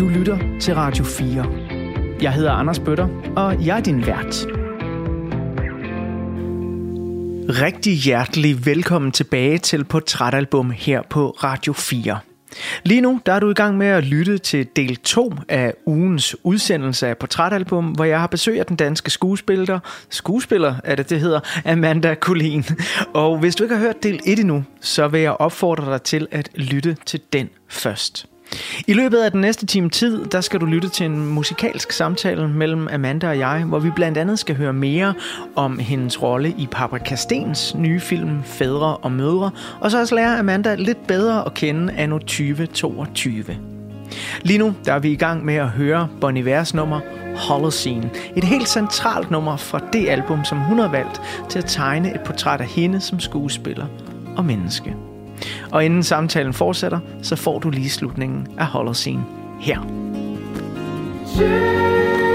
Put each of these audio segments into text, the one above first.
Du lytter til Radio 4. Jeg hedder Anders Bøtter, og jeg er din vært. Rigtig hjertelig velkommen tilbage til Portrætalbum her på Radio 4. Lige nu der er du i gang med at lytte til del 2 af ugens udsendelse af Portrætalbum, hvor jeg har besøg af den danske skuespiller, skuespiller er det det hedder, Amanda Collin. Og hvis du ikke har hørt del 1 endnu, så vil jeg opfordre dig til at lytte til den først. I løbet af den næste time tid, der skal du lytte til en musikalsk samtale mellem Amanda og jeg, hvor vi blandt andet skal høre mere om hendes rolle i Paprika Stens nye film Fædre og Mødre, og så også lære Amanda lidt bedre at kende anno 2022. Lige nu der er vi i gang med at høre Bon Ivers nummer Holocene. Et helt centralt nummer fra det album, som hun har valgt til at tegne et portræt af hende som skuespiller og menneske. Og inden samtalen fortsætter, så får du lige slutningen af Holocene her. Yeah.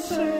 Say.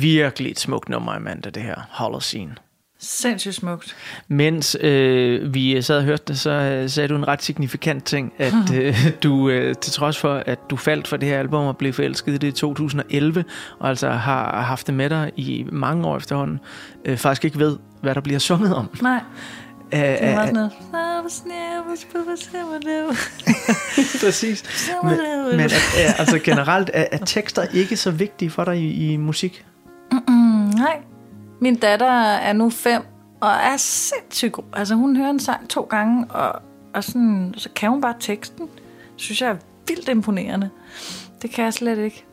Virkelig et smukt nummer, Amanda, det her Holocene. Sindssygt smukt. Mens øh, vi sad og hørte det, så øh, sagde du en ret signifikant ting, at øh, du øh, til trods for, at du faldt for det her album og blev forelsket i det i 2011, og altså har haft det med dig i mange år efterhånden, øh, faktisk ikke ved, hvad der bliver sunget om. Nej, Æh, det var sådan noget. "I was never supposed to do." Præcis. Men, men at, øh, altså generelt, er, er tekster ikke så vigtige for dig i, i musik? Min datter er nu fem, og er sindssygt god. Altså, hun hører en sang to gange, og, og sådan, så kan hun bare teksten. Synes jeg er vildt imponerende. Det kan jeg slet ikke.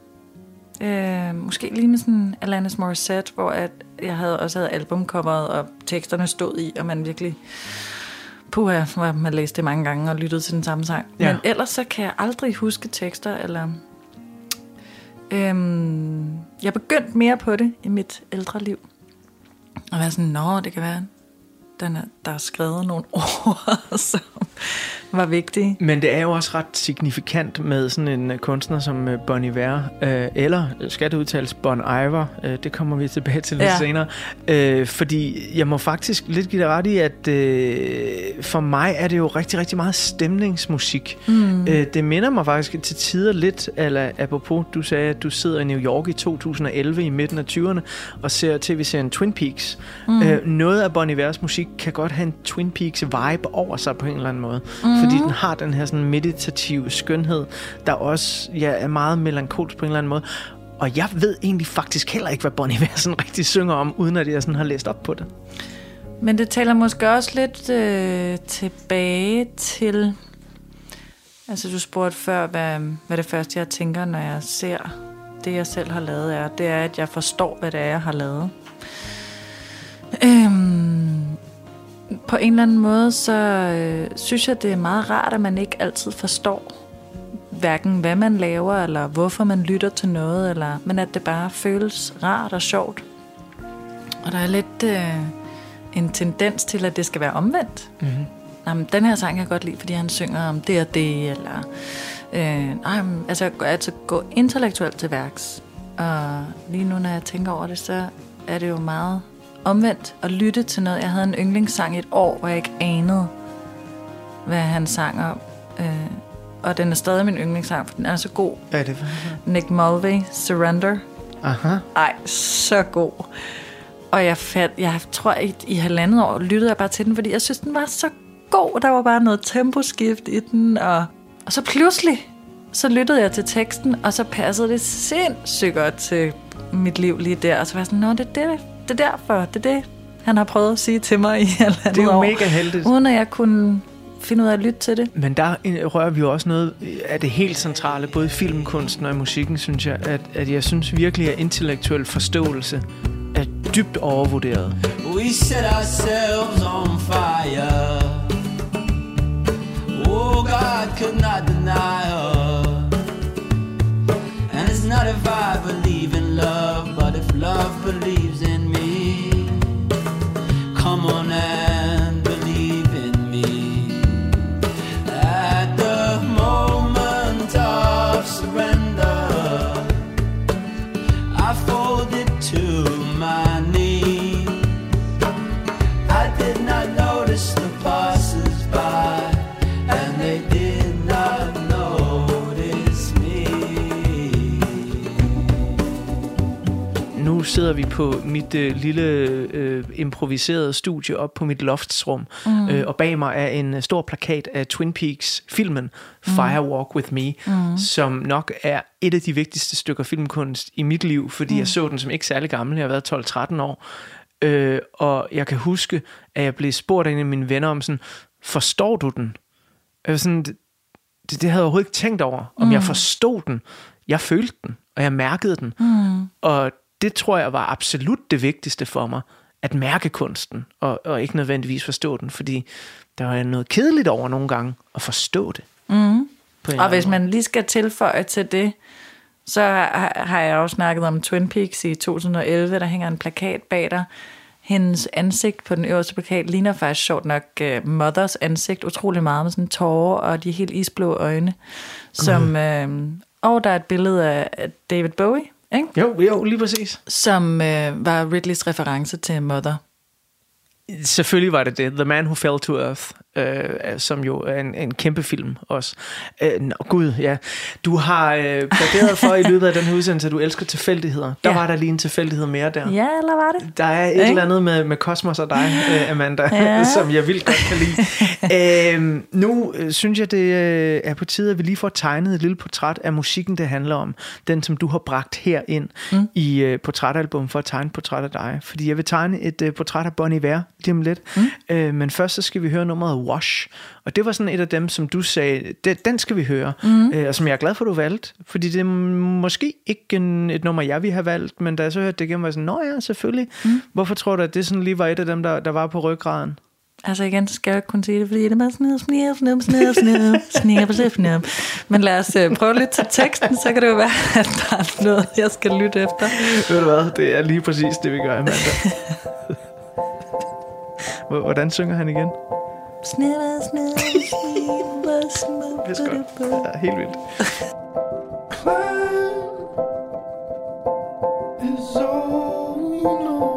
Øh, måske lige med sådan Alanis Morissette, hvor at jeg havde også havde albumcoveret, og teksterne stod i, og man virkelig... Puha, hvor man læste det mange gange og lyttede til den samme sang. Ja. Men ellers så kan jeg aldrig huske tekster, eller... Øhm, jeg begyndte mere på det i mit ældre liv. Og være sådan, nå, det kan være, den er, der er skrevet nogle ord, som var vigtige. Men det er jo også ret signifikant med sådan en øh, kunstner som øh, Bon Iver, øh, eller skal det udtales Bon Iver, øh, det kommer vi tilbage til lidt Ja. senere. Øh, fordi jeg må faktisk lidt give dig ret i, at øh, for mig er det jo rigtig, rigtig meget stemningsmusik. Mm. Øh, det minder mig faktisk til tider lidt, eller apropos, du sagde, at du sidder i New York i 2011 i midten af 20'erne og ser tv-serien Twin Peaks. Mm. Øh, noget af Bon Ivers musik kan godt have en Twin Peaks vibe over sig på en eller anden måde. Mm. Fordi den har den her sådan meditative skønhed, der også ja, er meget melankolsk på en eller anden måde. Og jeg ved egentlig faktisk heller ikke, hvad Bon Iver sådan rigtig synger om, uden at jeg sådan har læst op på det. Men det taler måske også lidt øh, tilbage til... Altså, du spurgte før, hvad, hvad det første, jeg tænker, når jeg ser det, jeg selv har lavet, er. Det er, at jeg forstår, hvad det er, jeg har lavet. Øhm, på en eller anden måde, så øh, synes jeg, det er meget rart, at man ikke altid forstår, hverken hvad man laver, eller hvorfor man lytter til noget, eller, men at det bare føles rart og sjovt. Og der er lidt øh, en tendens til, at det skal være omvendt. Mm-hmm. Jamen, den her sang kan jeg godt lide, fordi han synger om det og det, eller... Øh, nej, altså, altså gå intellektuelt til værks. Og lige nu, når jeg tænker over det, så er det jo meget omvendt at lytte til noget. Jeg havde en yndlingssang i et år, hvor jeg ikke anede, hvad han sang om. Øh, og den er stadig min yndlingssang, for den er så god. Er det for? Nick Mulvey, Surrender. Aha. Ej, så god. Og jeg, fandt, jeg tror, i, i halvandet år lyttede jeg bare til den, fordi jeg synes, den var så god. Der var bare noget temposkift i den, og, og så pludselig, så lyttede jeg til teksten, og så passede det sindssygt godt til mit liv lige der. Og så var jeg sådan, nå, det er det, det er derfor, det er det, han har prøvet at sige til mig i halvandet Det er jo år. mega heldigt. Uden at jeg kunne finde ud af at lytte til det. Men der rører vi jo også noget af det helt centrale, både i filmkunsten og i musikken, synes jeg, at, at jeg synes virkelig, at intellektuel forståelse er dybt overvurderet. We set ourselves on fire. Oh, God could not deny her. And it's not if I believe in love, but if love believes in. Come sidder vi på mit øh, lille øh, improviserede studie op på mit loftsrum, mm. øh, og bag mig er en øh, stor plakat af Twin Peaks-filmen Fire Walk With Me, mm. som nok er et af de vigtigste stykker filmkunst i mit liv, fordi mm. jeg så den som ikke særlig gammel, jeg har været 12-13 år, øh, og jeg kan huske, at jeg blev spurgt af en af mine venner om sådan, forstår du den? Jeg var sådan, det, det, det havde jeg overhovedet ikke tænkt over, om mm. jeg forstod den. Jeg følte den, og jeg mærkede den. Mm. Og det tror jeg var absolut det vigtigste for mig, at mærke kunsten, og, og ikke nødvendigvis forstå den, fordi der var noget kedeligt over nogle gange at forstå det. Mm. Og hvis man lige skal tilføje til det, så har jeg også snakket om Twin Peaks i 2011, der hænger en plakat bag dig. Hendes ansigt på den øverste plakat ligner faktisk sjovt nok uh, Mothers ansigt utrolig meget med sådan tårer og de helt isblå øjne. Som, uh, og der er et billede af David Bowie, ikke? Jo, jo, lige præcis. som uh, var Ridleys reference til Mother. Selvfølgelig var det det. The Man Who Fell to Earth, øh, som jo er en, en kæmpe film også. Øh, nå, gud, ja. Du har øh, pladeret for i løbet af den her udsendelse, at du elsker tilfældigheder. Der Ja. var der lige en tilfældighed mere der. Ja, eller var det? Der er et Ikke? eller andet med, med Kosmos og dig, øh, Amanda, Ja. som jeg vildt godt kan lide. øhm, nu øh, synes jeg, det øh, er på tide, at vi lige får tegnet et lille portræt af musikken, det handler om. Den, som du har bragt her ind mm. i øh, portrætalbum for at tegne et portræt af dig. Fordi jeg vil tegne et øh, portræt af Bonnie Iver lige om lidt. Mm. Øh, men først så skal vi høre nummeret Wash. Og det var sådan et af dem, som du sagde, det, den skal vi høre. Mm. Øh, og som jeg er glad for, du valgte. Fordi det er måske ikke en, et nummer, jeg ville have valgt. Men da jeg så hørte det igennem, var jeg sådan, nå ja, selvfølgelig. Mm. Hvorfor tror du, at det sådan lige var et af dem, der, der var på ryggraden? Altså igen, skal jeg ikke kunne sige det, fordi det er bare snip, snip, snip, snip, snip, snip, snip, snip. Men lad os øh, prøve lidt til teksten, så kan det jo være, at der er noget, jeg skal lytte efter. Ved du hvad, det er lige præcis det, vi gør, Amanda. Hvor- Hvordan synger han igen? Snip, snip, snip, snip, Vidste godt. snip. Ja, helt vildt. Is all you know.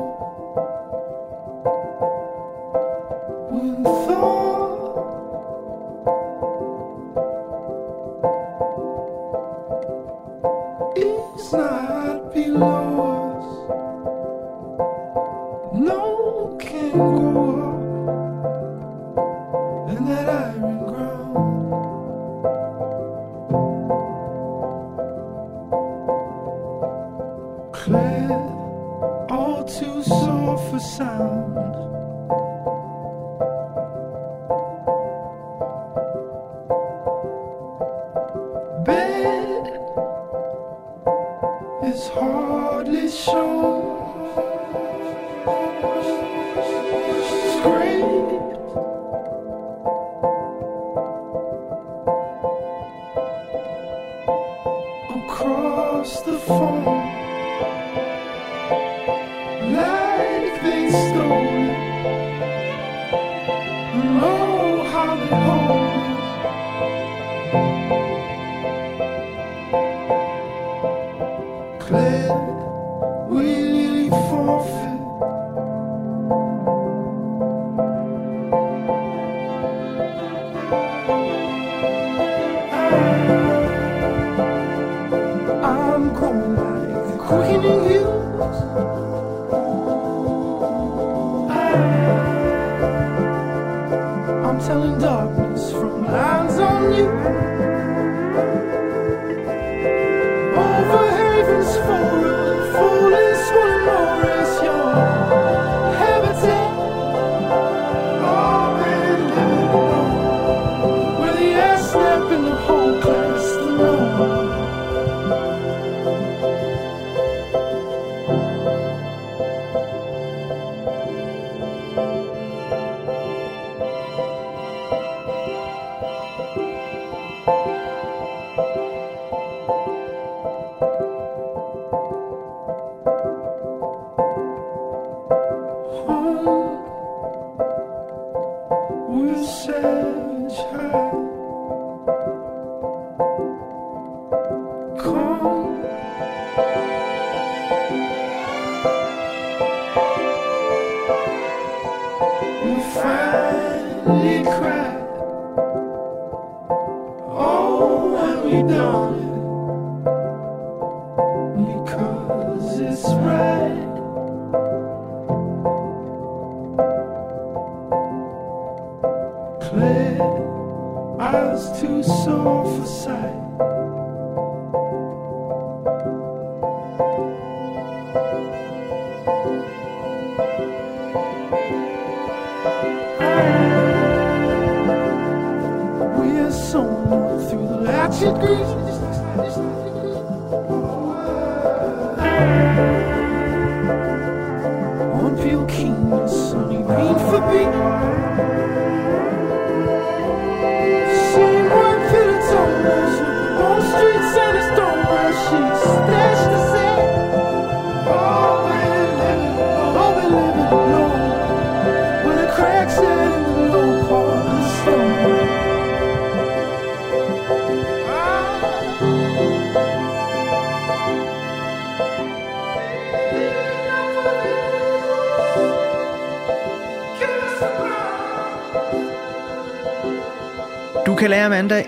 stone. clear eyes too soon for sight.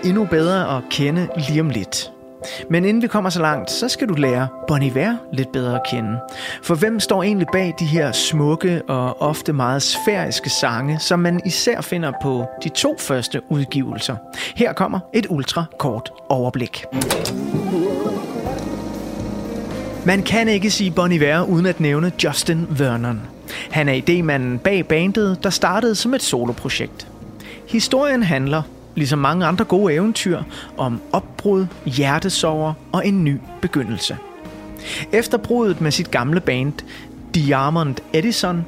Endnu bedre at kende lige om lidt. Men inden vi kommer så langt, så skal du lære Bon Iver lidt bedre at kende. For hvem står egentlig bag de her smukke og ofte meget sfæriske sange, som man især finder på de to første udgivelser? Her kommer et ultra kort overblik. Man kan ikke sige Bon Iver uden at nævne Justin Vernon. Han er idémanden bag bandet, der startede som et soloprojekt. Historien handler, ligesom mange andre gode eventyr, om opbrud, hjertesover og en ny begyndelse. Efter bruddet med sit gamle band, Diamond Edison,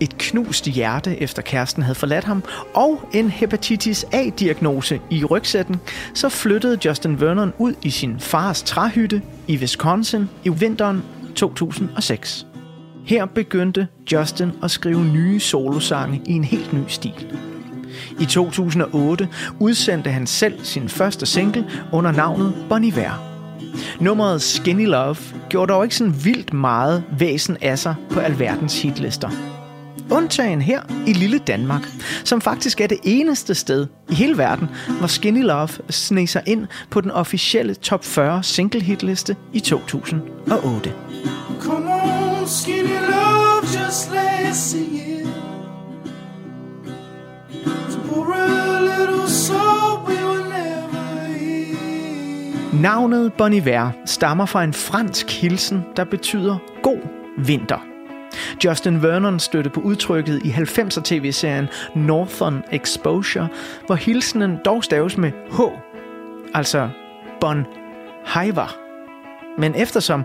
et knust hjerte efter kæresten havde forladt ham, og en hepatitis A-diagnose i rygsætten, så flyttede Justin Vernon ud i sin fars træhytte i Wisconsin i vinteren 2006. Her begyndte Justin at skrive nye solosange i en helt ny stil. I 2008 udsendte han selv sin første single under navnet Bon Iver. Nummeret Skinny Love gjorde dog ikke sådan vildt meget væsen af sig på alverdens hitlister. Undtagen her i lille Danmark, som faktisk er det eneste sted i hele verden, hvor Skinny Love sneg sig ind på den officielle top 40 single hitliste i 2008. Come on, skinny love, just let's sing it. Navnet Bon Iver stammer fra en fransk hilsen, der betyder god vinter. Justin Vernon støttede på udtrykket i 90'er tv-serien Northern Exposure, hvor hilsenen dog staves med H, altså Bon Hiver. Men eftersom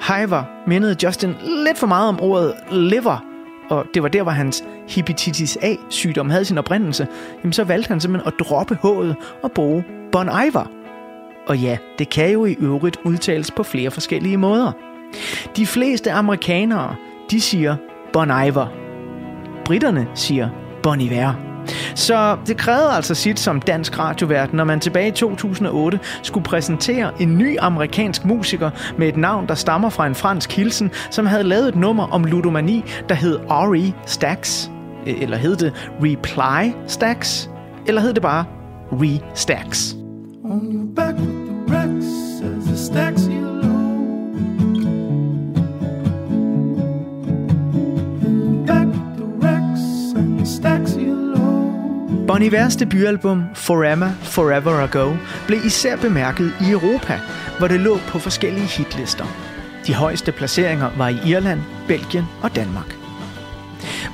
Hiver mindede Justin lidt for meget om ordet liver, og det var der, hvor hans hepatitis A-sygdom havde sin oprindelse, jamen så valgte han simpelthen at droppe H'et og bruge Bon Iver. Og ja, det kan jo i øvrigt udtales på flere forskellige måder. De fleste amerikanere, de siger Bon Iver. Britterne siger Bon Iver. Så det krævede altså sit som dansk radiovært, når man tilbage i 2008 skulle præsentere en ny amerikansk musiker med et navn, der stammer fra en fransk hilsen, som havde lavet et nummer om ludomani, der hed R.E. Stacks. E- eller hed det Reply Stacks? Eller hed det bare Re Stacks? On your back Bonnie Bon Ivers debutalbum Forever Forever Ago blev især bemærket i Europa, hvor det lå på forskellige hitlister. De højeste placeringer var i Irland, Belgien og Danmark.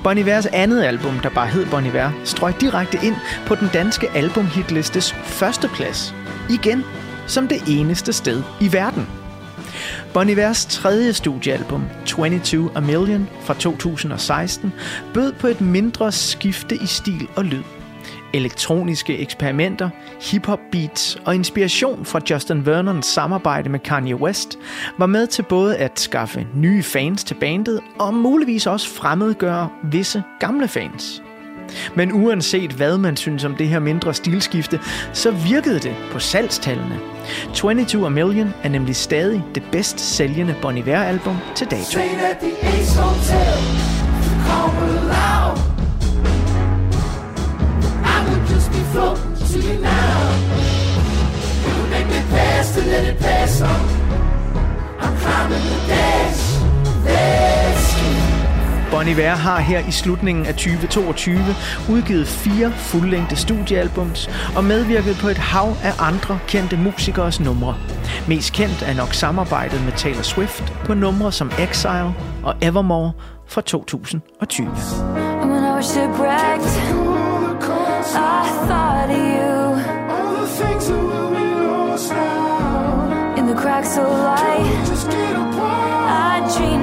Bon Ivers andet album, der bare hed Bon Iver, strøg direkte ind på den danske albumhitlistes første plads. Igen som det eneste sted i verden. Bon Ivers tredje studiealbum, 22 A Million fra 2016, bød på et mindre skifte i stil og lyd. Elektroniske eksperimenter, hip-hop beats og inspiration fra Justin Vernons samarbejde med Kanye West var med til både at skaffe nye fans til bandet og muligvis også fremmedgøre visse gamle fans. Men uanset hvad man synes om det her mindre stilskifte, så virkede det på salgstallene. 22 A Million er nemlig stadig det bedst sælgende Bon Iver-album til dato. Stayed at the Ace Hotel. Call floating to you now. You would make me pass to let it pass on. I'm climbing the dash. Bon Iver har her i slutningen af 2022 udgivet fire fuldlængde studiealbums og medvirket på et hav af andre kendte musikers numre. Mest kendt er nok samarbejdet med Taylor Swift på numre som Exile og Evermore fra 2020. I was shipwrecked, all the cost. I thought of you All the things that will be lost now. in the cracks of light. Just get apart. I dreamed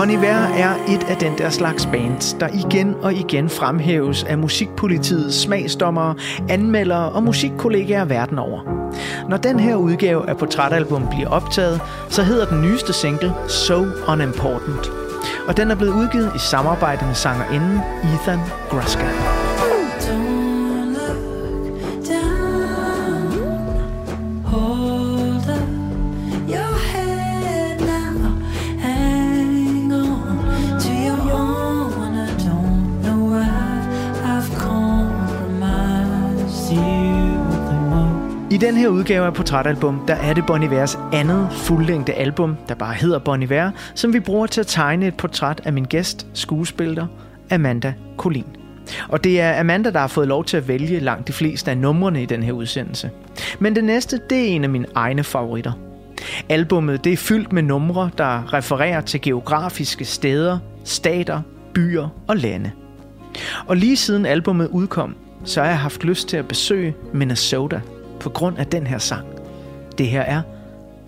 Bon Iver er et af den der slags bands, der igen og igen fremhæves af musikpolitiets smagsdommere, anmeldere og musikkollegaer verden over. Når den her udgave af portrætalbum bliver optaget, så hedder den nyeste single So Unimportant. Og den er blevet udgivet i samarbejde med sangerinden Ethan Gruska. den her udgave af Portrætalbum, der er det Bon Ivers andet fuldlængde album, der bare hedder Bon Iver, som vi bruger til at tegne et portræt af min gæst, skuespiller Amanda Collin. Og det er Amanda, der har fået lov til at vælge langt de fleste af numrene i den her udsendelse. Men det næste, det er en af mine egne favoritter. Albummet det er fyldt med numre, der refererer til geografiske steder, stater, byer og lande. Og lige siden albummet udkom, så har jeg haft lyst til at besøge Minnesota – på grund af den her sang. Det her er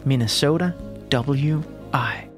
Minnesota W.I.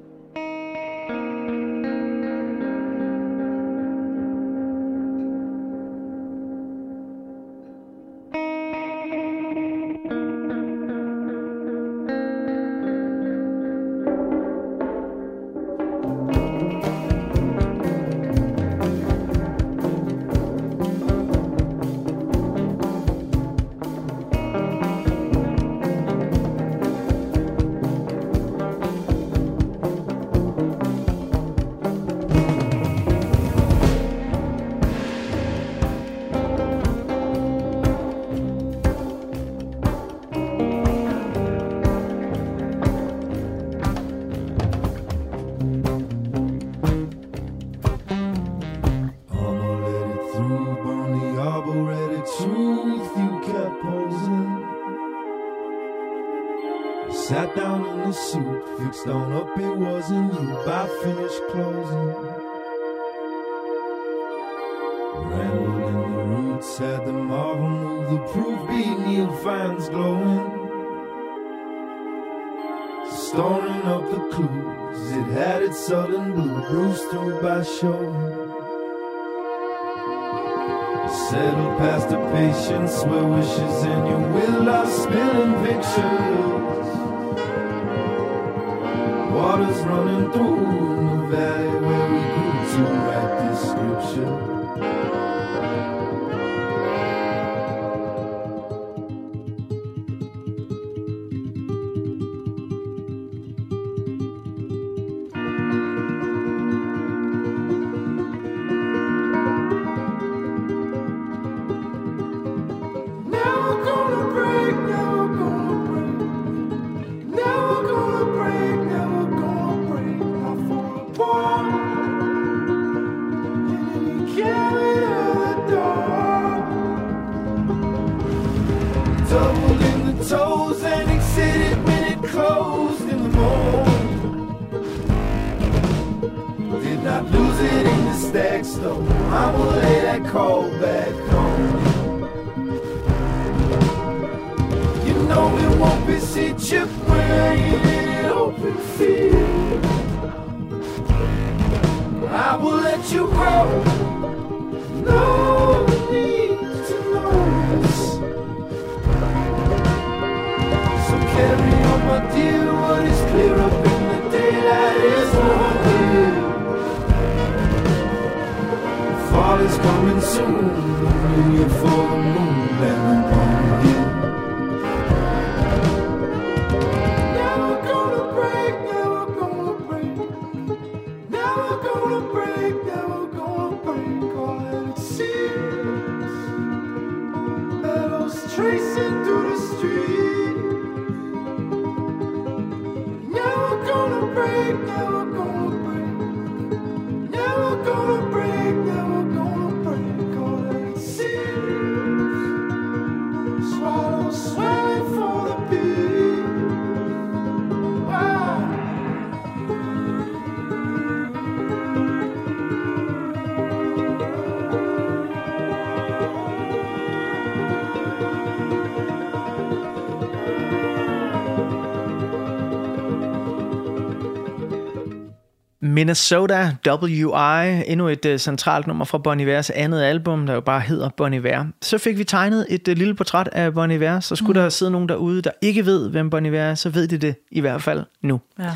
Minnesota W.I., endnu et uh, centralt nummer fra Bon Ivers andet album, der jo bare hedder Bon Iver. Så fik vi tegnet et uh, lille portræt af Bon Iver, så skulle mm. der sidde nogen derude, der ikke ved, hvem Bon Iver er, så ved de det i hvert fald nu. Ja.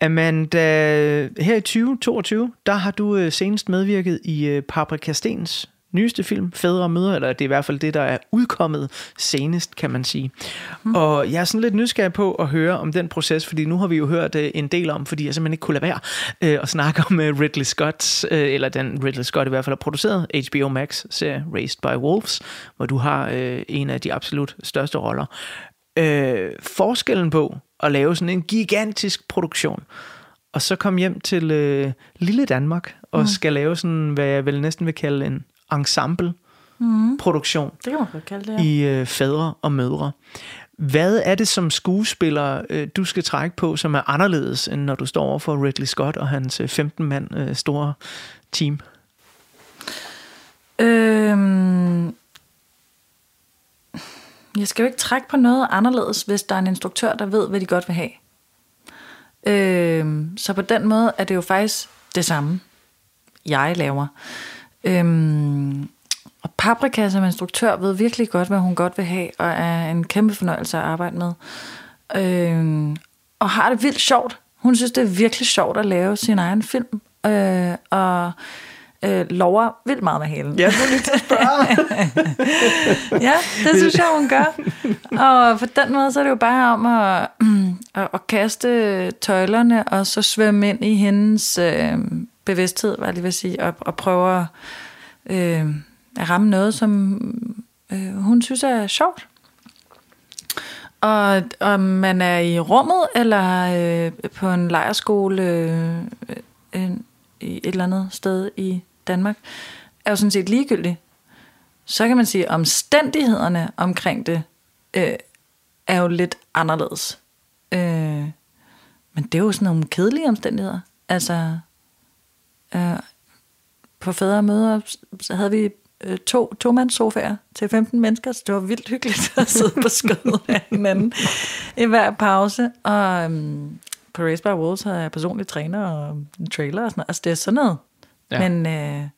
Amanda, her i 2022, der har du uh, senest medvirket i uh, Paprika Stens nyeste film, Fædre og Mødre, eller det er i hvert fald det, der er udkommet senest, kan man sige. Mm. Og jeg er sådan lidt nysgerrig på at høre om den proces, fordi nu har vi jo hørt uh, en del om, fordi jeg simpelthen ikke kunne lade være uh, at snakke om uh, Ridley Scott, uh, eller den Ridley Scott i hvert fald har produceret, HBO Max-serie Raised by Wolves, hvor du har uh, en af de absolut største roller. Uh, forskellen på at lave sådan en gigantisk produktion, og så komme hjem til øh, lille Danmark og mm. skal lave sådan, hvad jeg vel næsten vil kalde en ensemble-produktion Det kan man godt kalde det, ja. i øh, fædre og mødre. Hvad er det som skuespiller, øh, du skal trække på, som er anderledes, end når du står over for Ridley Scott og hans øh, 15-mand øh, store team? Øhm, jeg skal jo ikke trække på noget anderledes, hvis der er en instruktør, der ved, hvad de godt vil have. Øhm, så på den måde er det jo faktisk det samme, jeg laver. Øhm, og Paprika som instruktør ved virkelig godt, hvad hun godt vil have, og er en kæmpe fornøjelse at arbejde med. Øhm, og har det vildt sjovt. Hun synes, det er virkelig sjovt at lave sin egen film. Øh, og øh, lover vildt meget med halen. Ja, lige til at spørge. ja, det synes jeg, hun gør. Og på den måde, så er det jo bare om at, at, at kaste tøjlerne, og så svømme ind i hendes øh, bevidsthed, var jeg lige vil sige, og, og prøve at, øh, at ramme noget, som øh, hun synes er sjovt. Og om man er i rummet, eller øh, på en lejerskole øh, øh, i et eller andet sted i Danmark, er jo sådan set ligegyldigt. Så kan man sige, at omstændighederne omkring det øh, er jo lidt anderledes. Øh, men det er jo sådan nogle kedelige omstændigheder. Altså, øh, på fædre og møder, så havde vi øh, to tomandssofaer til 15 mennesker, så det var vildt hyggeligt at sidde på skødet af hinanden i hver pause. Og øhm, på Race by Wolves havde jeg personlig træner og en trailer og sådan noget. Altså det er sådan noget. Ja. Ja. Men, øh,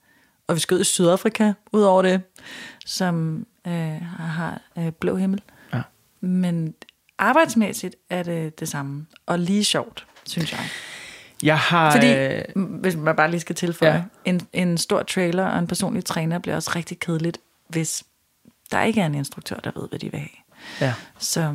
og vi skød i Sydafrika, ud over det, som øh, har øh, blå himmel. Ja. Men arbejdsmæssigt er det det samme, og lige sjovt, synes jeg. Jeg har... Fordi, øh, hvis man bare lige skal tilføje, Ja. en, en stor trailer og en personlig træner bliver også rigtig kedeligt, hvis der ikke er en instruktør, der ved, hvad de vil have. ja. Så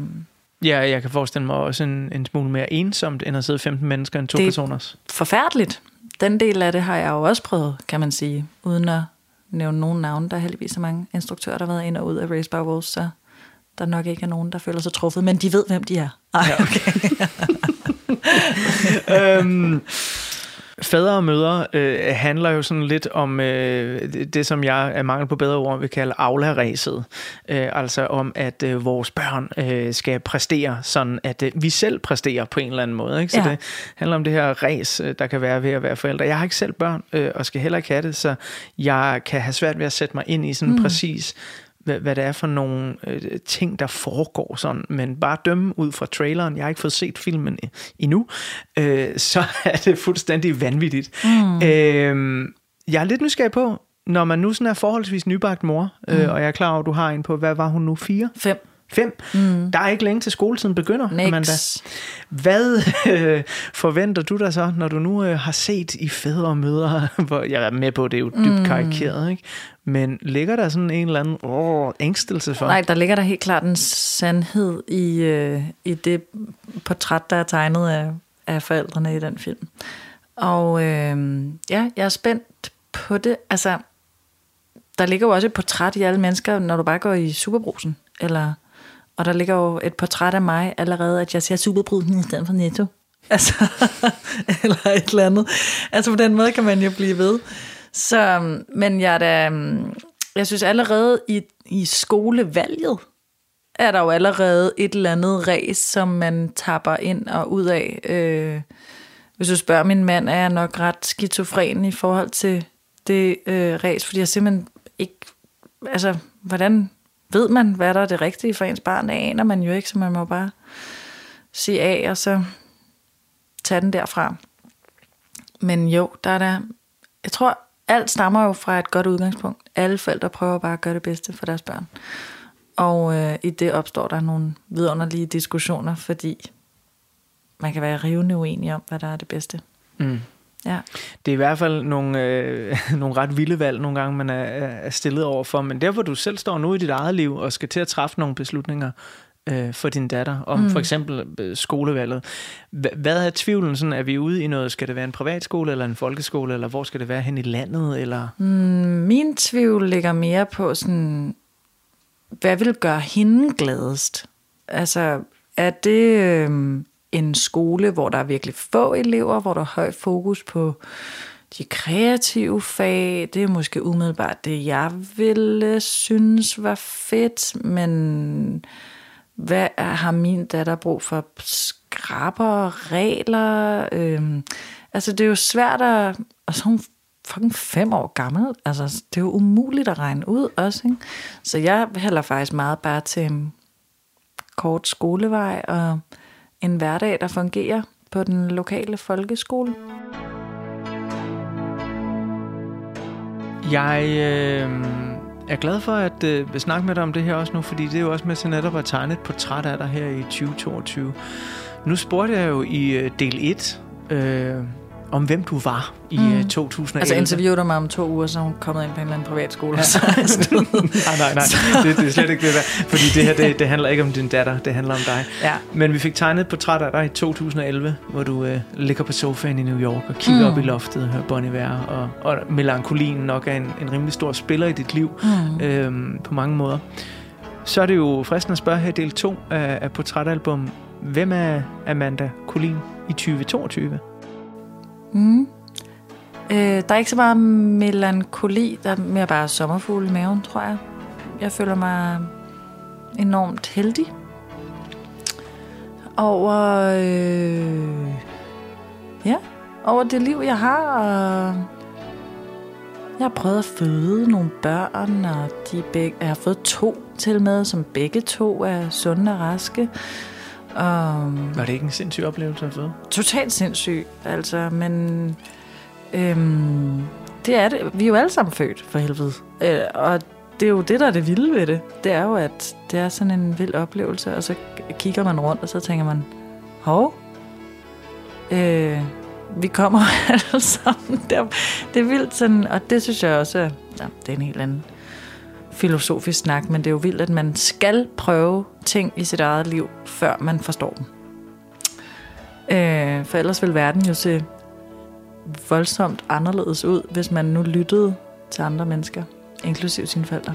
ja, jeg kan forestille mig også en, en smule mere ensomt, end at sidde 15 mennesker end to Det- personers. forfærdeligt. Den del af det har jeg jo også prøvet, kan man sige, uden at nævne nogen navne. Der er heldigvis så mange instruktører, der har været ind og ud af Race by Wolves, så der nok ikke er nogen, der føler sig truffet, men de ved, hvem de er. Ej, okay. øhm, Fædre og mødre øh, handler jo sådan lidt om øh, det, som jeg er mangel på bedre ord vil kalde aula-ræset. Øh, altså om, at øh, vores børn øh, skal præstere, sådan at øh, vi selv præsterer på en eller anden måde. Ikke? Så Ja. det handler om det her ræs, øh, der kan være ved at være forældre. Jeg har ikke selv børn, øh, og skal heller ikke have det, så jeg kan have svært ved at sætte mig ind i sådan mm. præcis, hvad, hvad det er for nogle øh, ting, der foregår sådan, men bare dømme ud fra traileren, jeg har ikke fået set filmen endnu, øh, så er det fuldstændig vanvittigt. Mm. Øh, jeg er lidt nysgerrig på, når man nu sådan er forholdsvis nybagt mor, øh, og jeg er klar over, at du har en på, hvad var hun nu, fire? Fem. Fem? Mm. Der er ikke længe til skoletiden begynder, Amanda. Niks. Hvad øh, forventer du dig så, når du nu øh, har set i fædre og mødre, hvor jeg er med på, det er jo dybt mm. karikeret, ikke? Men ligger der sådan en eller anden åh, ængstelse for? Nej, der ligger der helt klart en sandhed i, øh, i det portræt, der er tegnet af, af forældrene i den film. Og øh, ja, jeg er spændt på det. Altså, der ligger jo også et portræt i alle mennesker, når du bare går i Superbrusen. Eller, og der ligger jo et portræt af mig allerede, at jeg ser Superbrusen i stedet for Netto. Altså, eller et eller andet. Altså på den måde kan man jo blive ved. Så, men jeg da, jeg synes allerede i, i skolevalget, er der jo allerede et eller andet race, som man tapper ind og ud af. Øh, hvis du spørger min mand, er jeg nok ret skizofren i forhold til det øh, race, fordi jeg simpelthen ikke... Altså, hvordan ved man, hvad der er det rigtige for ens barn? Det aner man jo ikke, så man må bare sige af, og så tage den derfra. Men jo, der er der... Jeg tror, alt stammer jo fra et godt udgangspunkt. Alle forældre prøver bare at gøre det bedste for deres børn. Og øh, i det opstår der nogle vidunderlige diskussioner, fordi man kan være rivende uenig om, hvad der er det bedste. Mm. Ja. Det er i hvert fald nogle, øh, nogle ret vilde valg nogle gange, man er, er stillet over for. Men der, hvor du selv står nu i dit eget liv og skal til at træffe nogle beslutninger øh, for din datter, om mm. for eksempel øh, skolevalget. Hva- Hvad er tvivlen? Sådan, er vi ude i noget? Skal det være en privatskole eller en folkeskole? Eller hvor skal det være hen i landet? Eller? Mm, min tvivl ligger mere på sådan, hvad vil gøre hende gladest? Altså, er det øh, en skole, hvor der er virkelig få elever, hvor der er høj fokus på de kreative fag? Det er måske umiddelbart det, jeg ville synes var fedt, men hvad er, har min datter brug for? Skraber, regler? Øhm, altså, det er jo svært at... Og så er hun fucking fem år gammel. Altså, det er jo umuligt at regne ud også, ikke? Så jeg hælder faktisk meget bare til en kort skolevej og en hverdag, der fungerer på den lokale folkeskole. Jeg øh, er glad for at øh, snakke med dig om det her også nu, fordi det er jo også med til netop at tegne et portræt af dig her i 2022. Nu spurgte jeg jo i øh, del 1 øh, om, hvem du var i mm. øh, 2011. Altså interviewede du mig om to uger, så hun kommet ind på en eller anden privatskole. Ja. Så, nej, nej, nej. Det, det er slet ikke det der. Fordi det her, det, det handler ikke om din datter, det handler om dig. ja. Men vi fik tegnet et portræt af dig i 2011, hvor du øh, ligger på sofaen i New York og kigger mm. op i loftet og hører Bon Iver. Og, og melankolien nok er en, en rimelig stor spiller i dit liv mm. øhm, på mange måder. Så er det jo fristende at spørge her del 2 af, af portrætalbum. Hvem er Amanda Collin i 2022? Mm. Øh, der er ikke så meget melankoli, der er mere bare sommerfugle i maven, tror jeg. Jeg føler mig enormt heldig over, øh, ja, over det liv, jeg har. Og jeg har prøvet at føde nogle børn, og de begge, jeg har fået to til med, som begge to er sunde og raske. Og, Var det ikke en sindssyg oplevelse at få? totalt sindssyg, altså, men øhm, det er det. Vi er jo alle sammen født, for helvede. Øh, og det er jo det, der er det vilde ved det. Det er jo, at det er sådan en vild oplevelse, og så kigger man rundt, og så tænker man, hov, øh, vi kommer alle sammen. Det er, det er vildt sådan, og det synes jeg også, ja, det er en helt anden filosofisk snak, men det er jo vildt, at man skal prøve ting i sit eget liv, før man forstår dem. Øh, for ellers vil verden jo se voldsomt anderledes ud, hvis man nu lyttede til andre mennesker, inklusive sine forældre.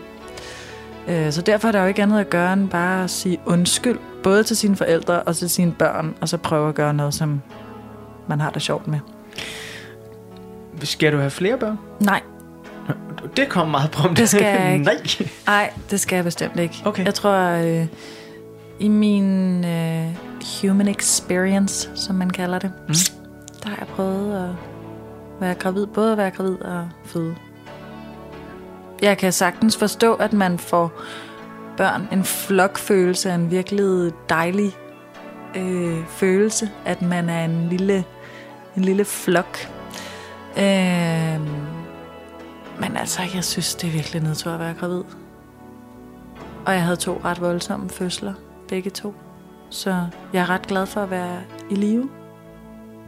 Øh, så derfor er der jo ikke andet at gøre end bare at sige undskyld, både til sine forældre og til sine børn, og så prøve at gøre noget, som man har det sjovt med. Skal du have flere børn? Nej, Det kom meget prompt. Det skal jeg ikke. Nej. Nej, det skal jeg bestemt ikke. Okay. Jeg tror, øh, i min øh, human experience, som man kalder det, Mm. der har jeg prøvet at være gravid, både at være gravid og føde. Jeg kan sagtens forstå, at man får børn en flokfølelse af en virkelig dejlig øh, følelse, at man er en lille, en lille flok. Øh, men altså, jeg synes, det er virkelig nedtur at være gravid. Og jeg havde to ret voldsomme fødsler, begge to. Så jeg er ret glad for at være i live.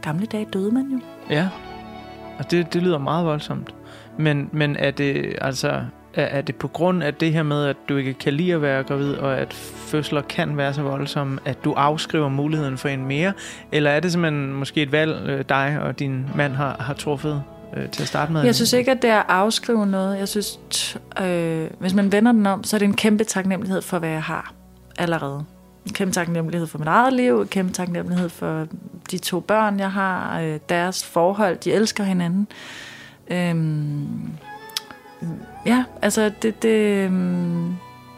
Gamle dage døde man jo. Ja, og det, det lyder meget voldsomt. Men, men er det altså er, er det på grund af det her med, at du ikke kan lide at være gravid, og at fødsler kan være så voldsomme, at du afskriver muligheden for en mere? Eller er det simpelthen måske et valg, øh, dig og din mand har, har truffet øh, til at starte med? Jeg synes ikke, at det er at afskrive noget. Jeg synes, øh, hvis man vender den om, så er det en kæmpe taknemmelighed for, hvad jeg har allerede. En kæmpe taknemmelighed for mit eget liv, en kæmpe taknemmelighed for de to børn, jeg har, øh, deres forhold, de elsker hinanden. Øhm, ja, altså det, det øhm,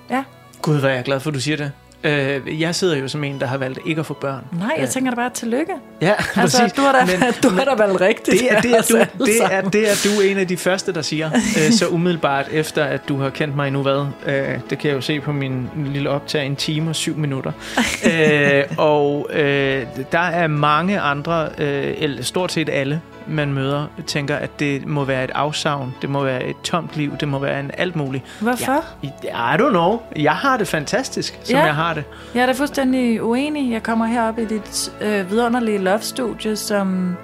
ja. Gud, hvor er jeg glad for, at du siger det. Øh, jeg sidder jo som en, der har valgt ikke at få børn. Nej, jeg tænker da bare tillykke. Ja, Altså, præcis. du har da, Men- du har da valgt rigtigt. Det er, det, er os du, det, er, det er du en af de første, der siger. Øh, så umiddelbart efter, at du har kendt mig nu hvad. Øh, det kan jeg jo se på min lille optag, en time og syv minutter. øh, og øh, der er mange andre, øh, eller stort set alle, man møder, tænker, at det må være et afsavn, det må være et tomt liv, det må være en alt muligt. Hvorfor? Ja, I don't know. Jeg har det fantastisk, som Ja. jeg har det. Jeg er da fuldstændig uenig. Jeg kommer herop i dit øh, vidunderlige love-studie, som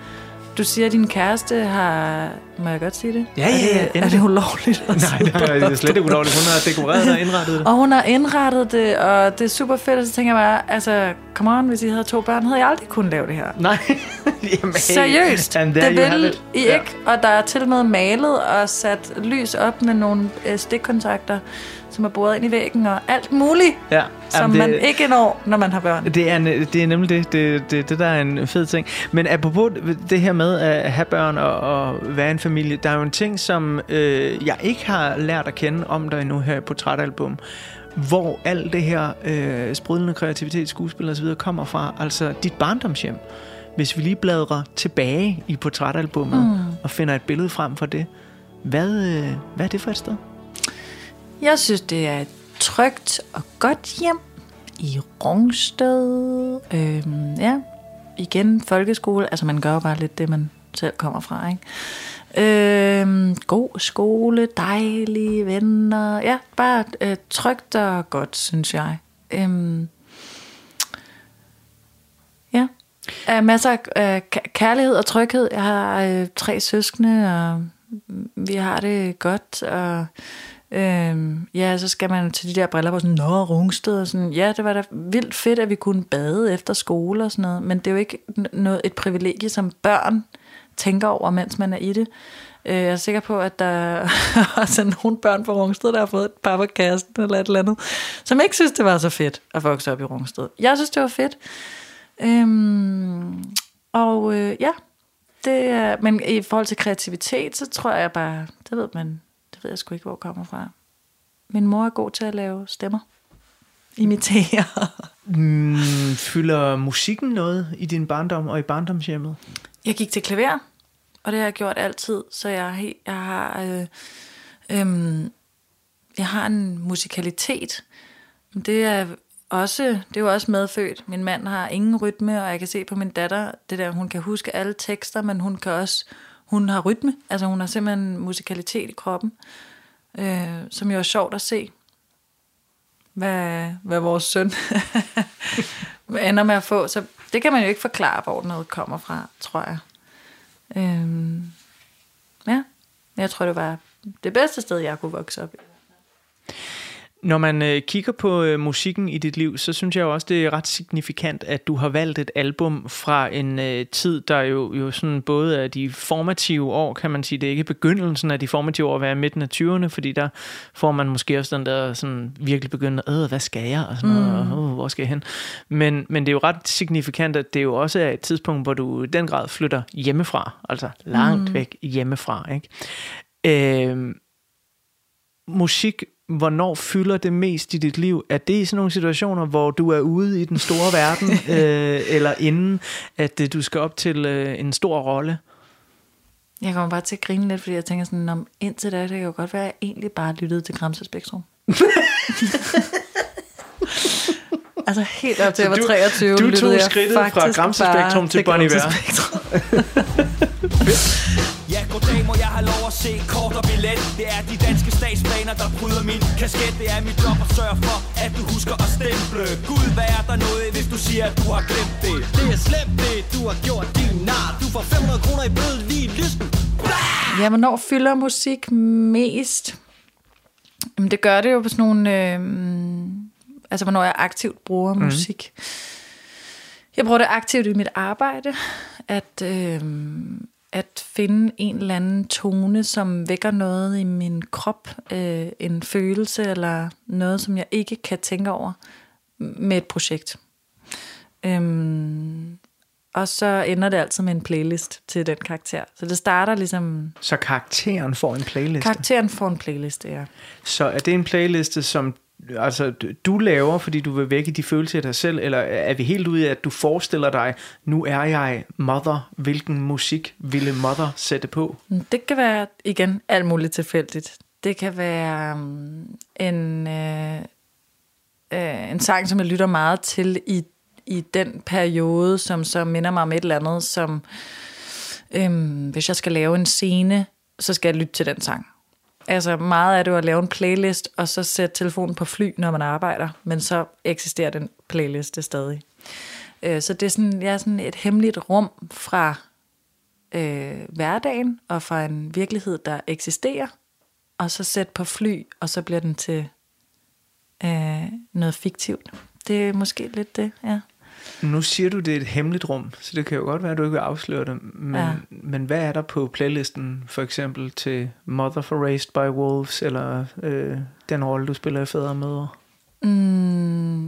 du siger, at din kæreste har... Må jeg godt sige det? Ja, er ja, ja, det, er det ulovligt? Nej, sige? det er slet ikke ulovligt. Hun har dekoreret og indrettet det. Og hun har indrettet det, og det er super fedt, og så tænker jeg bare, altså, come on, hvis I havde to børn, havde jeg aldrig kunnet lave det her. Nej. Jamen. Seriøst, And det there you have vil it. I Ja. ikke. Og der er til med malet og sat lys op med nogle øh, stikkontakter, som er boret ind i væggen og alt muligt, Ja. som Jamen, man ikke når, når man har børn. Det er, det er nemlig det. Det, det. det der er en fed ting. Men apropos det her med at have børn og, og være en familie, der er jo en ting, som øh, jeg ikke har lært at kende om dig endnu her på Portrætalbum, hvor alt det her øh, sprudlende kreativitet, skuespil og så videre kommer fra. Altså dit barndomshjem. Hvis vi lige bladrer tilbage i portrætalbummet mm. og finder et billede frem for det, hvad, øh, hvad er det for et sted? Jeg synes, det er et trygt og godt hjem i Rungsted. Øhm, ja, igen folkeskole. Altså, man gør jo bare lidt det, man selv kommer fra, ikke? Øhm, god skole, dejlige venner. Ja, bare øh, trygt og godt, synes jeg. Øhm, ja. Uh, masser af uh, kærlighed og tryghed. Jeg har øh, tre søskende, og vi har det godt, og øhm, ja, så skal man til de der briller på sådan, nå, Rungsted, og sådan, ja, det var da vildt fedt, at vi kunne bade efter skole og sådan noget, men det er jo ikke noget, et privilegie, som børn tænker over, mens man er i det. Øh, Jeg er sikker på, at der også er nogle børn på Rungsted, der har fået et par på kassen eller et eller andet, som ikke synes, det var så fedt at vokse op i Rungsted. Jeg synes, det var fedt. Øhm, og øh, ja, det er, men i forhold til kreativitet, så tror jeg bare, det ved man, ved jeg sgu ikke, hvor kommer fra. Min mor er god til at lave stemmer. Imitere. Mm, fylder musikken noget i din barndom og i barndomshjemmet? Jeg gik til klaver, og det har jeg gjort altid, så jeg, jeg har øh, øhm, jeg har en musikalitet. Det er også, det er jo også medfødt. Min mand har ingen rytme, og jeg kan se på min datter, det der, hun kan huske alle tekster, men hun kan også, hun har rytme. Altså hun har simpelthen musikalitet i kroppen, øh, som jo er sjovt at se. Hvad, hvad vores søn ender med at få. Så det kan man jo ikke forklare, hvor noget kommer fra, tror jeg. Øh, ja, jeg tror, det var det bedste sted, jeg kunne vokse op i. Når man øh, kigger på øh, musikken i dit liv, så synes jeg jo også, det er ret signifikant, at du har valgt et album fra en øh, tid, der jo, jo sådan både er de formative år, kan man sige. Det er ikke begyndelsen af de formative år at være midten af 20'erne, fordi der får man måske også den der sådan virkelig begyndende, øh, hvad skal jeg? Og sådan noget, og, øh, hvor skal jeg hen? Men, men det er jo ret signifikant, at det jo også er et tidspunkt, hvor du i den grad flytter hjemmefra, altså langt mm. væk hjemmefra, ikke? Øh, musik, hvornår fylder det mest i dit liv? Er det i sådan nogle situationer, hvor du er ude i den store verden, øh, eller inden, at øh, du skal op til øh, en stor rolle? Jeg kommer bare til at grine lidt, fordi jeg tænker sådan, om indtil da, det kan jo godt være, at jeg egentlig bare lyttede til Gramse Spektrum. altså helt op til jeg var du- 23, du tog lyttede jeg skridtet fra bare Spektrum til Bon Iver. Gramse Spektrum. Ja, goddag, må jeg have lov se kort og billet. Det er de danske statsbaner, der bryder min kasket. Det er mit job at sørge for, at du husker at stemple. Gud, hvad er der noget, hvis du siger, at du har glemt det? Det er slemt det, du har gjort din nar. Du får 500 kroner i bøde lige i lysten Ja, hvornår fylder musik mest? Jamen, det gør det jo på sådan nogle... Øh, altså, hvornår jeg aktivt bruger mm. musik. Jeg bruger det aktivt i mit arbejde, at, øh, at finde en eller anden tone, som vækker noget i min krop, øh, en følelse eller noget, som jeg ikke kan tænke over med et projekt. Øhm, og så ender det altid med en playlist til den karakter. Så det starter ligesom... Så karakteren får en playliste. Karakteren får en playliste, ja. Så er det en playliste, som altså, du laver, fordi du vil vække de følelser i dig selv, eller er vi helt ude i, at du forestiller dig, nu er jeg mother, hvilken musik ville mother sætte på? Det kan være, igen, alt muligt tilfældigt. Det kan være um, en, øh, øh, en sang, som jeg lytter meget til i, i den periode, som så minder mig om et eller andet, som øh, hvis jeg skal lave en scene, så skal jeg lytte til den sang. Altså meget er det at lave en playlist, og så sætte telefonen på fly, når man arbejder, men så eksisterer den playliste stadig. Øh, så det er sådan, jeg er sådan et hemmeligt rum fra øh, hverdagen og fra en virkelighed, der eksisterer, og så sætte på fly, og så bliver den til øh, noget fiktivt. Det er måske lidt det, ja. Nu siger du, det er et hemmeligt rum, så det kan jo godt være, at du ikke vil afsløre det. Men, ja. Men hvad er der på playlisten, for eksempel til Mother for Raised by Wolves, eller øh, den rolle, du spiller i Fædre og Mødre? Mm,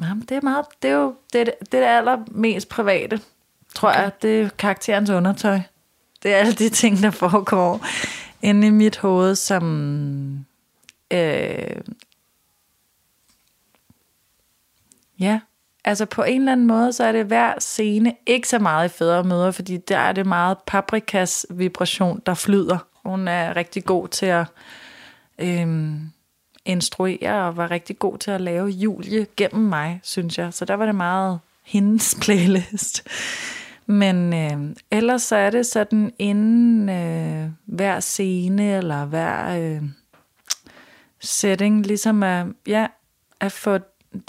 jamen, det er meget, det er jo det, er det, det er det allermest private, tror okay. jeg. Det er karakterens undertøj. Det er alle de ting, der foregår inde i mit hoved, som... Øh, ja, altså på en eller anden måde, så er det hver scene ikke så meget i fædre og mødre, fordi der er det meget paprikas vibration, der flyder. Hun er rigtig god til at øhm, instruere og var rigtig god til at lave Julie gennem mig, synes jeg. Så der var det meget hendes playlist. Men øh, ellers så er det sådan inden øh, hver scene eller hver øh, setting, ligesom at, ja, at få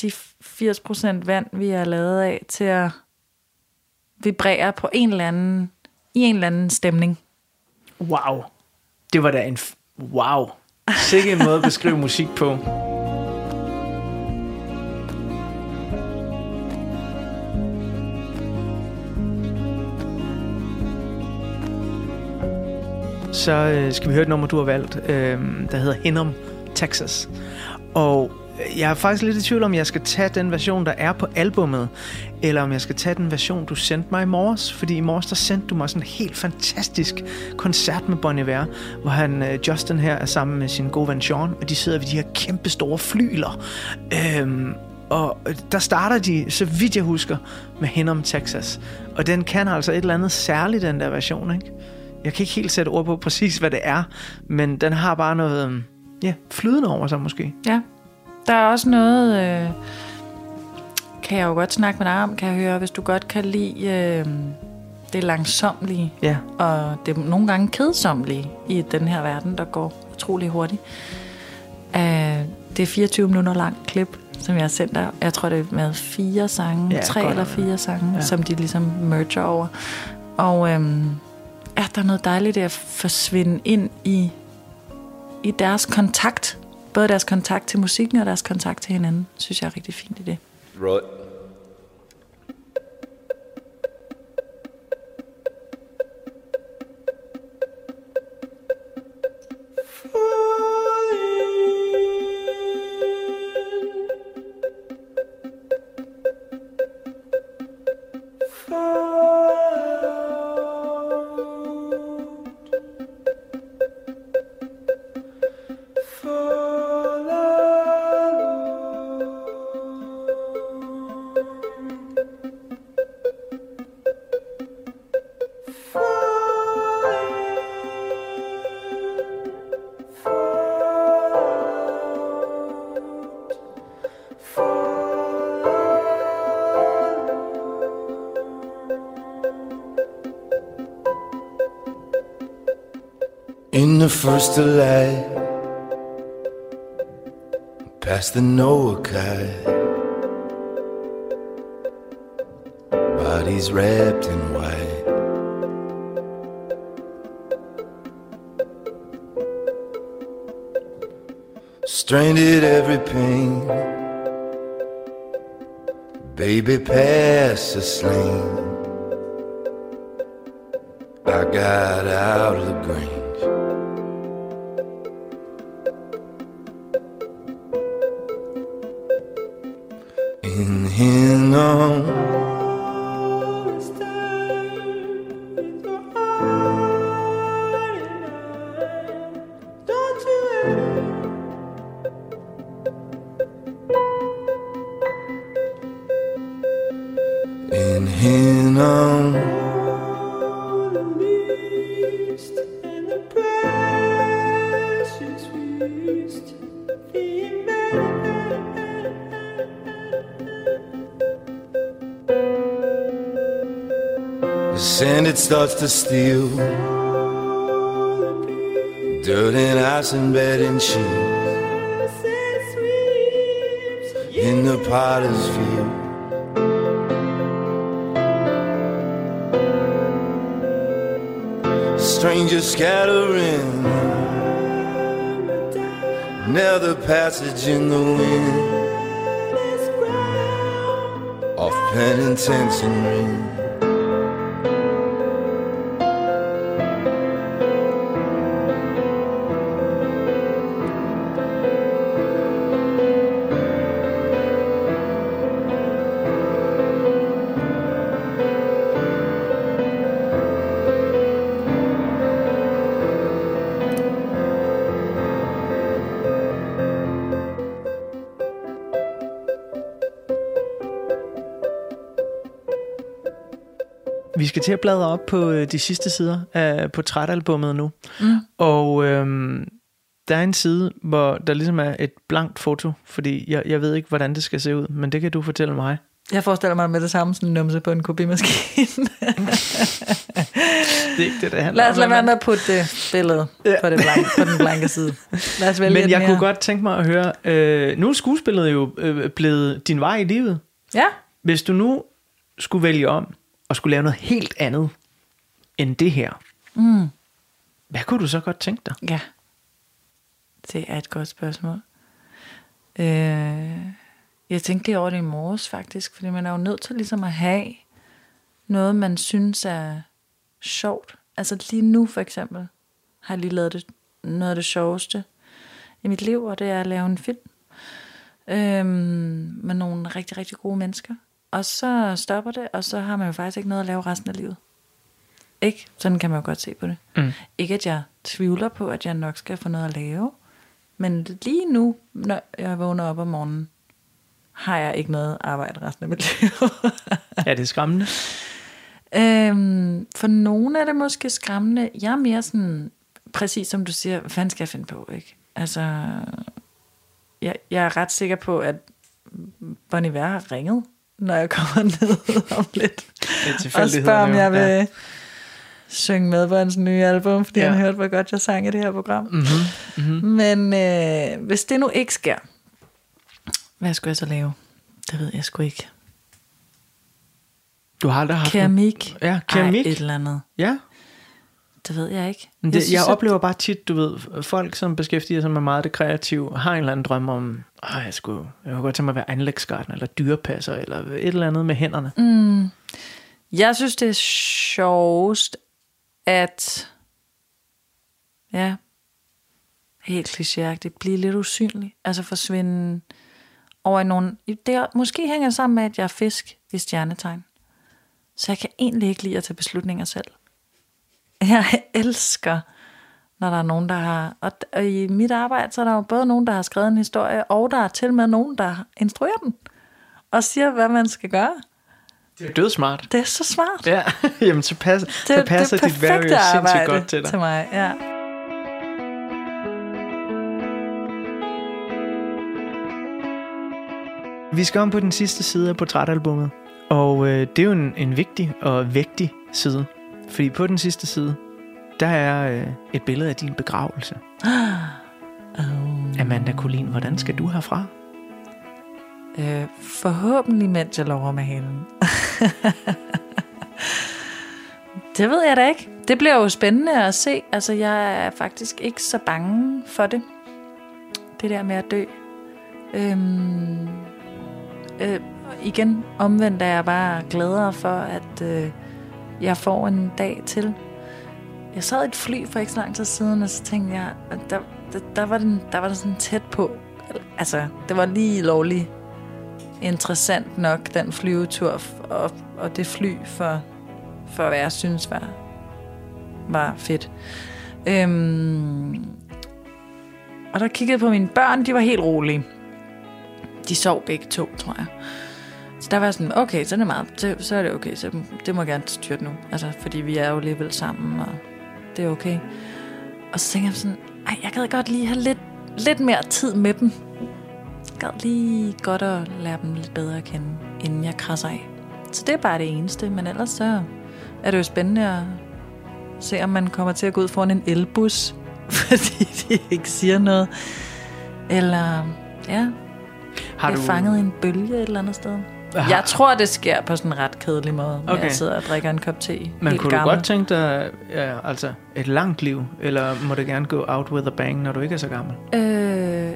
de 80% vand, vi er lavet af, til at vibrere på en eller anden, i en eller anden stemning. Wow. Det var da en... F- wow. Sikke en måde at beskrive musik på. Så øh, skal vi høre et nummer, du har valgt, øh, der hedder Hinnom, Texas. Og jeg er faktisk lidt i tvivl om, jeg skal tage den version, der er på albummet, eller om jeg skal tage den version, du sendte mig i morges. Fordi i morges, der sendte du mig sådan en helt fantastisk koncert med Bon Iver, hvor han, øh, Justin her er sammen med sin gode ven Sean, og de sidder ved de her kæmpe store flyler. Øhm, og øh, der starter de, så vidt jeg husker, med Hinnom, Texas. Og den kan altså et eller andet særligt, den der version, ikke? Jeg kan ikke helt sætte ord på præcis, hvad det er, men den har bare noget, ja, flydende over sig måske. Ja. Der er også noget, øh, kan jeg jo godt snakke med dig om, kan jeg høre, hvis du godt kan lide øh, det langsomlige, Ja, og det er nogle gange kedsomlige i den her verden, der går utrolig hurtigt. Uh, det er 24 minutter langt klip, som jeg har sendt dig. Jeg tror, det er med fire sange, Ja, tre eller fire sange, Ja. som de ligesom merger over. Og øhm, ja, der er noget dejligt at forsvinde ind i, i deres kontakt. Både deres kontakt til musikken og deres kontakt til hinanden, synes jeg er rigtig fint i det. Right. The first of light, past the Noah kite, bodies wrapped in white. Stranded every pain, baby pass a sling. I got out of the Grange. In Hinnom. To steal. Dirt and ice and bed and shoes. In the potter's field. Strangers scattering. Another passage in the wind. Off penitence til at bladre op på øh, de sidste sider af portrætalbummet nu. Mm. Og øhm, der er en side, hvor der ligesom er et blankt foto, fordi jeg, jeg ved ikke, hvordan det skal se ud, men det kan du fortælle mig. Jeg forestiller mig med det samme sådan en numse på en kopimaskine. Det er ikke det, det handler Lad os lade være med at putte det billede på, det blanke, på den blanke side. Lad os vælge Men jeg mere. kunne godt tænke mig at høre, øh, nu er skuespillet jo øh, blevet din vej i livet. Ja, Hvis du nu skulle vælge om og skulle lave noget helt andet end det her, mm. hvad kunne du så godt tænke dig? ja. Det er et godt spørgsmål. Øh, jeg tænkte lige over det i morges faktisk, fordi man er jo nødt til ligesom at have noget, man synes er sjovt. Altså lige nu for eksempel har jeg lige lavet det, noget af det sjoveste i mit liv, og det er at lave en film øhm, med nogle rigtig, rigtig gode mennesker. Og så stopper det, og så har man jo faktisk ikke noget at lave resten af livet. Ikke? Sådan kan man jo godt se på det. Mm. Ikke at jeg tvivler på, at jeg nok skal få noget at lave. Men lige nu, når jeg vågner op om morgenen, har jeg ikke noget arbejde resten af mit liv. Er det skræmmende? Øhm, for nogle er det måske skræmmende. Jeg er mere sådan, præcis som du siger, hvad fanden skal jeg finde på, ikke? Altså, jeg, jeg er ret sikker på, at Bon Iver har ringet, når jeg kommer ned om lidt. Og spørger, om jeg vil Ja. synge med på hans nye album, fordi Ja. han hørte, hvor godt jeg sang i det her program. Mhm, Mm-hmm. Men øh, hvis det nu ikke sker, hvad skulle jeg så lave? Det ved jeg sgu ikke. Du har aldrig haft en- Keramik? Ja, keramik. Ej, et eller andet. Ja, Det ved jeg ikke. Men det, jeg, synes, jeg at- oplever bare tit, du ved, folk, som beskæftiger sig med meget det kreative, har en eller anden drøm om, at jeg, skulle, jeg kunne godt tænke mig at være anlægsgartner, eller dyrepasser, eller et eller andet med hænderne. Mm. Jeg synes, det er sjovest, at ja, helt klichéagtigt, blive lidt usynlig. Altså forsvinde over i nogle... Det er, måske hænger det sammen med, at jeg er fisk i stjernetegn. Så jeg kan egentlig ikke lide at tage beslutninger selv. Jeg elsker, når der er nogen, der har... Og, og i mit arbejde, så er der jo både nogen, der har skrevet en historie, og der er til med nogen, der instruerer den. Og siger, hvad man skal gøre. Det er dødsmart. Det er så smart. Ja, jamen så, pas, Det, så passer det dit værv jo sindssygt godt til dig. til mig. Ja. Vi skal om på den sidste side af portrætalbummet, og øh, det er jo en, en vigtig og vægtig side, fordi på den sidste side, der er øh, et billede af din begravelse. Oh. Amanda Colin, hvordan skal du herfra? Øh, forhåbentlig, mens jeg lover med halen. det ved jeg da ikke. Det bliver jo spændende at se. Altså, jeg er faktisk ikke så bange for det. Det der med at dø. Øhm, øh, igen, omvendt er jeg bare gladere for, at øh, jeg får en dag til. Jeg sad i et fly for ikke så lang tid siden, og så tænkte jeg, at der, der, der, var, den, der var den sådan tæt på. Altså, det var lige lovligt interessant nok, den flyvetur og, og det fly, for, for hvad jeg synes var, var fedt. Øhm, og der kiggede på mine børn, de var helt rolige. De sov begge to, tror jeg. Der var sådan, okay, så er det meget, så, så er det okay, så det må jeg gerne styrte nu. Altså, fordi vi er jo alligevel sammen, og det er okay. Og så tænkte jeg sådan, ej, jeg gad godt lige have lidt, lidt mere tid med dem. Jeg gad lige godt at lære dem lidt bedre at kende, inden jeg krasser af. Så det er bare det eneste, men ellers så er det jo spændende at se, om man kommer til at gå ud foran en elbus, fordi de ikke siger noget. Eller, ja, Har bliver fanget en bølge et eller andet sted. Jeg tror, det sker på sådan en ret kedelig måde, okay. Jeg sidder og drikker en kop te. Men kunne du gammel. godt tænke dig ja, altså et langt liv, eller må det gerne gå out with a bang, når du ikke er så gammel? Øh,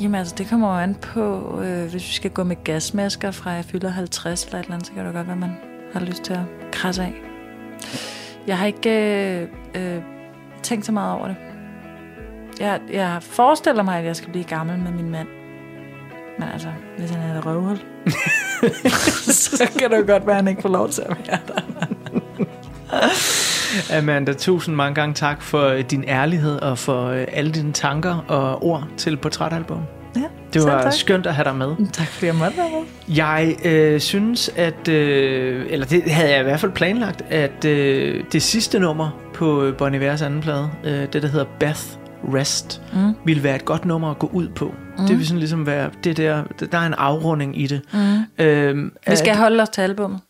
jamen altså, det kommer jo an på, øh, hvis vi skal gå med gasmasker fra jeg fylder 50 eller et eller andet, så kan det godt være, man har lyst til at krasse af. Jeg har ikke øh, øh, tænkt så meget over det. Jeg, jeg forestiller mig, at jeg skal blive gammel med min mand. Men altså, hvis han er et røvhul, så kan det godt være, at han ikke får lov til at være der. Amanda, tusind mange gange tak for øh, din ærlighed og for øh, alle dine tanker og ord til portrætalbum. Ja, Det var tak. skønt at have dig med. Tak fordi jeg måtte være med. Jeg øh, synes, at, øh, eller det havde jeg i hvert fald planlagt, at øh, det sidste nummer på øh, Bon Ivers anden plade, øh, det der hedder Beth Rest, mm. ville være et godt nummer at gå ud på. Mm. Det vil sådan ligesom være, det der, der er en afrunding i det. Mm. Øhm, Vi skal holde os til albummet.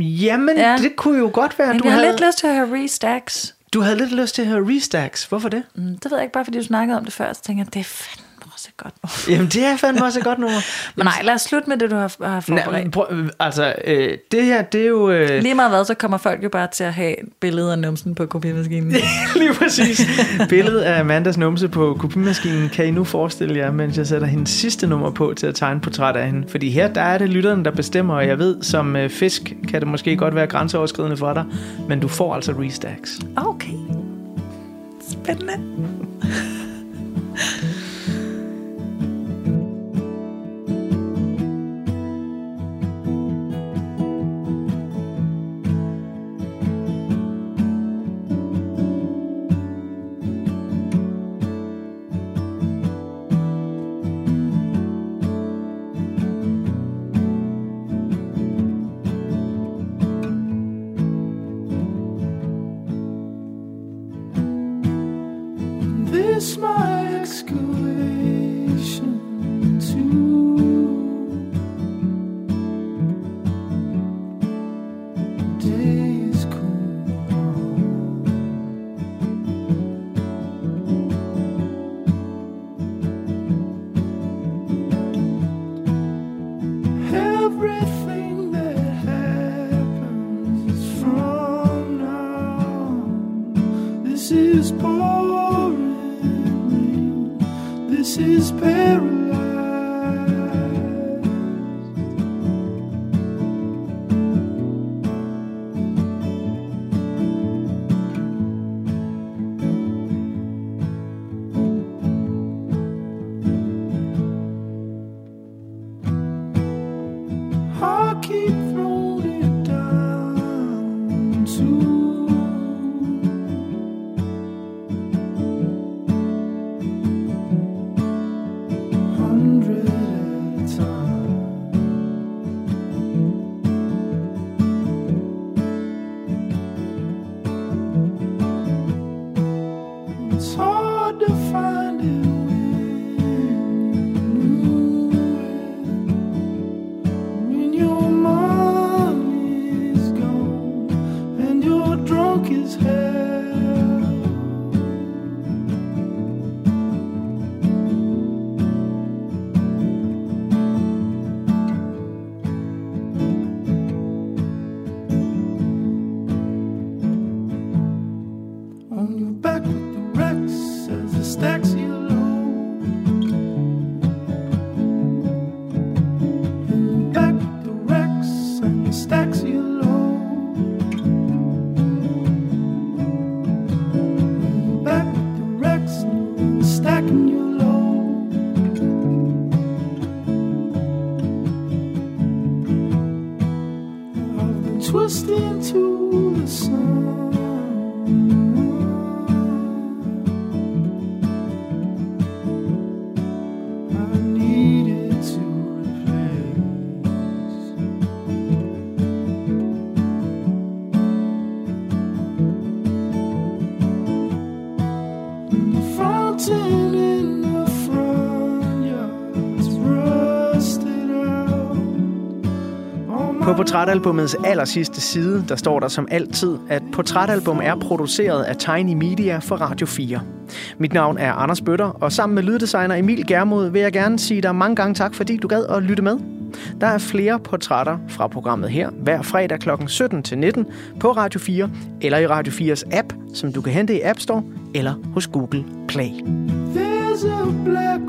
Jamen, Ja. det kunne jo godt være, Men du jeg har havde, lidt lyst til at høre Restacks. du havde lidt lyst til at høre Restacks. Hvorfor det? Mm, det ved jeg ikke, bare fordi du snakkede om det før, så tænker jeg, det er fandme også et godt nummer. Jamen, det er fandme også et godt nummer. Men nej, lad os slutte med det, du har, har Nej, forberedt. men prøv, altså, øh, det her, det er jo... Øh, Lige meget hvad, så kommer folk jo bare til at have billeder af numsen på kopimaskinen. Lige præcis. Billedet af Amandas numse på kopimaskinen kan I nu forestille jer, mens jeg sætter hendes sidste nummer på til at tegne portræt af hende. Fordi her, der er det lytteren, der bestemmer, og jeg ved, som øh, fisk kan det måske godt være grænseoverskridende for dig, men du får altså restacks. Okay. Spændende. Portrætalbumets aller sidste side, der står der som altid, at portrætalbum er produceret af Tiny Media for Radio 4. Mit navn er Anders Bøtter, og sammen med lyddesigner Emil Germod vil jeg gerne sige dig mange gange tak, fordi du gad at lytte med. Der er flere portrætter fra programmet her hver fredag kl. 17 til 19 på Radio 4 eller i Radio 4's app, som du kan hente i App Store eller hos Google Play. There's a black